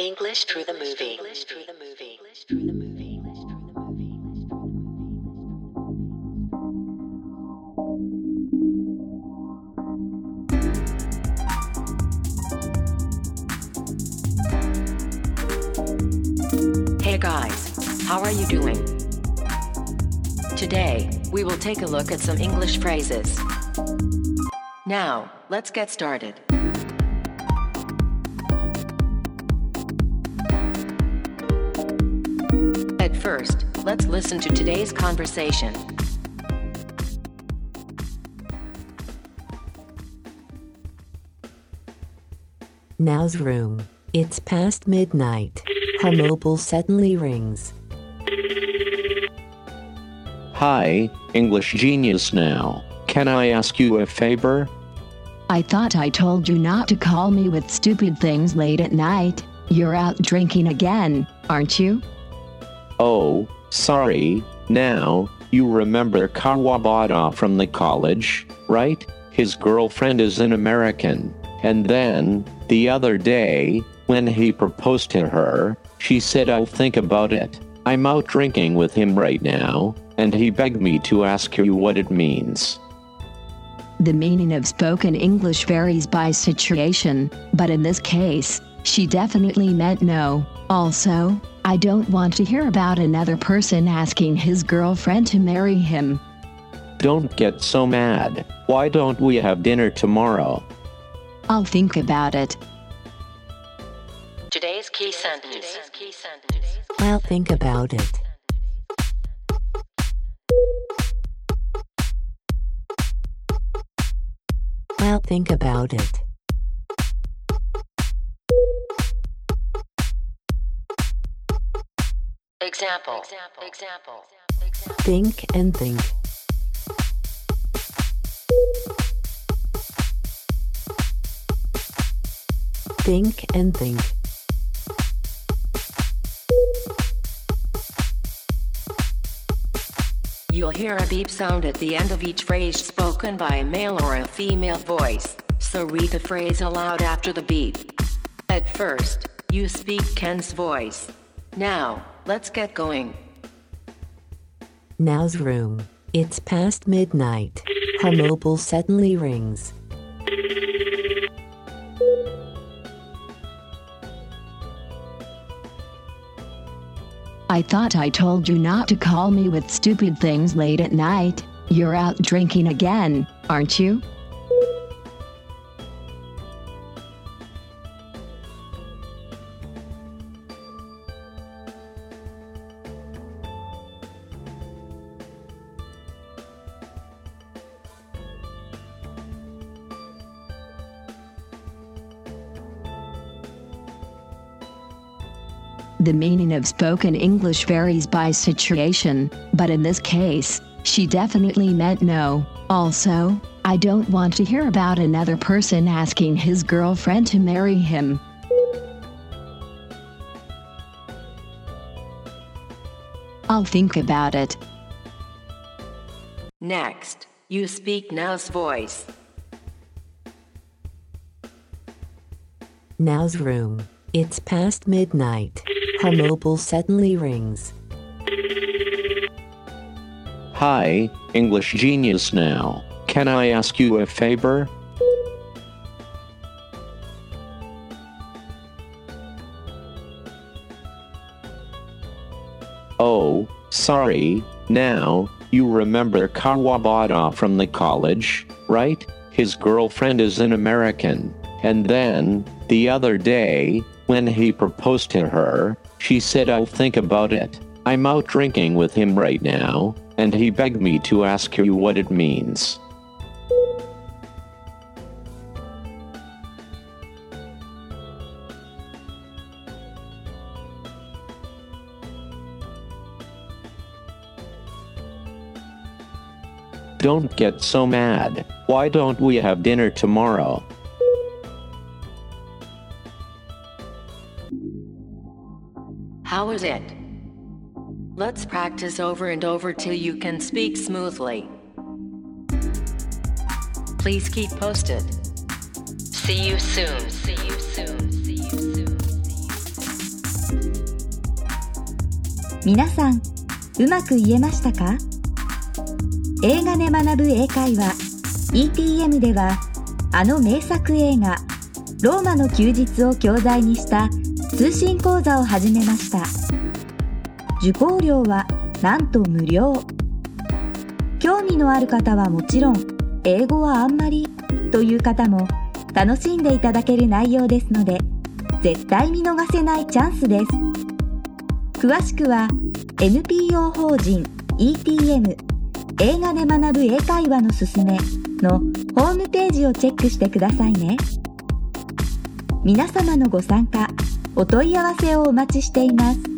English through the movie. English through the movie. English through the movie. Hey guys, how are you doing? Today, we will take a look at some English phrases. Now, let's get started. At first, let's listen to today's conversation. Nao's room. It's past midnight. Her mobile suddenly rings. Hi, English genius Nao. Can I ask you a favor? I thought I told you not to call me with stupid things late at night. You're out drinking again, aren't you? Oh, sorry. Now, you remember Kawabata from the college, right? His girlfriend is an American. And then, the other day, when he proposed to her, she said, I'll think about it. I'm out drinking with him right now, and he begged me to ask you what it means. The meaning of spoken English varies by situation, but in this case, she definitely meant no. Also, I don't want to hear about another person asking his girlfriend to marry him. Don't get so mad. Why don't we have dinner tomorrow? I'll think about it. Today's key sentence. I'll think about it. I'll think about it. Example. Example. Think and think. Think and think. You'll hear a beep sound at the end of each phrase spoken by a male or a female voice, so read the phrase aloud after the beep. At first, you speak Ken's voice. Now, let's get going. Nao's room. It's past midnight. Her mobile suddenly rings. I thought I told you not to call me with stupid things late at night. You're out drinking again, aren't you? The meaning of spoken English varies by situation, but in this case, she definitely meant no. Also, I don't want to hear about another person asking his girlfriend to marry him. I'll think about it. Next, you speak Nao's voice. Nao's room. It's past midnight. Her mobile suddenly rings. Hi, English genius Nao. Can I ask you a favor? Oh, sorry. Now, you remember Kawabata from the college, right? His girlfriend is an American. And then, the other day, when he proposed to her, she said, I'll think about it. I'm out drinking with him right now, and he begged me to ask you what it means. Don't get so mad. Why don't we have dinner tomorrow? How is it? Let's practice over and over till you can speak smoothly. Please keep posted. See you soon. See you soon. See you soon. See you soon. 皆さんうまく言えましたか映画で学ぶ英会話 ETM ではあの名作映画「ローマの休日」を教材にした通信講座を始めました。受講料はなんと無料。興味のある方はもちろん英語はあんまりという方も楽しんでいただける内容ですので絶対見逃せないチャンスです。詳しくは NPO 法人 ETM 映画で学ぶ英会話のすすめのホームページをチェックしてくださいね。皆様のご参加お問い合わせをお待ちしています。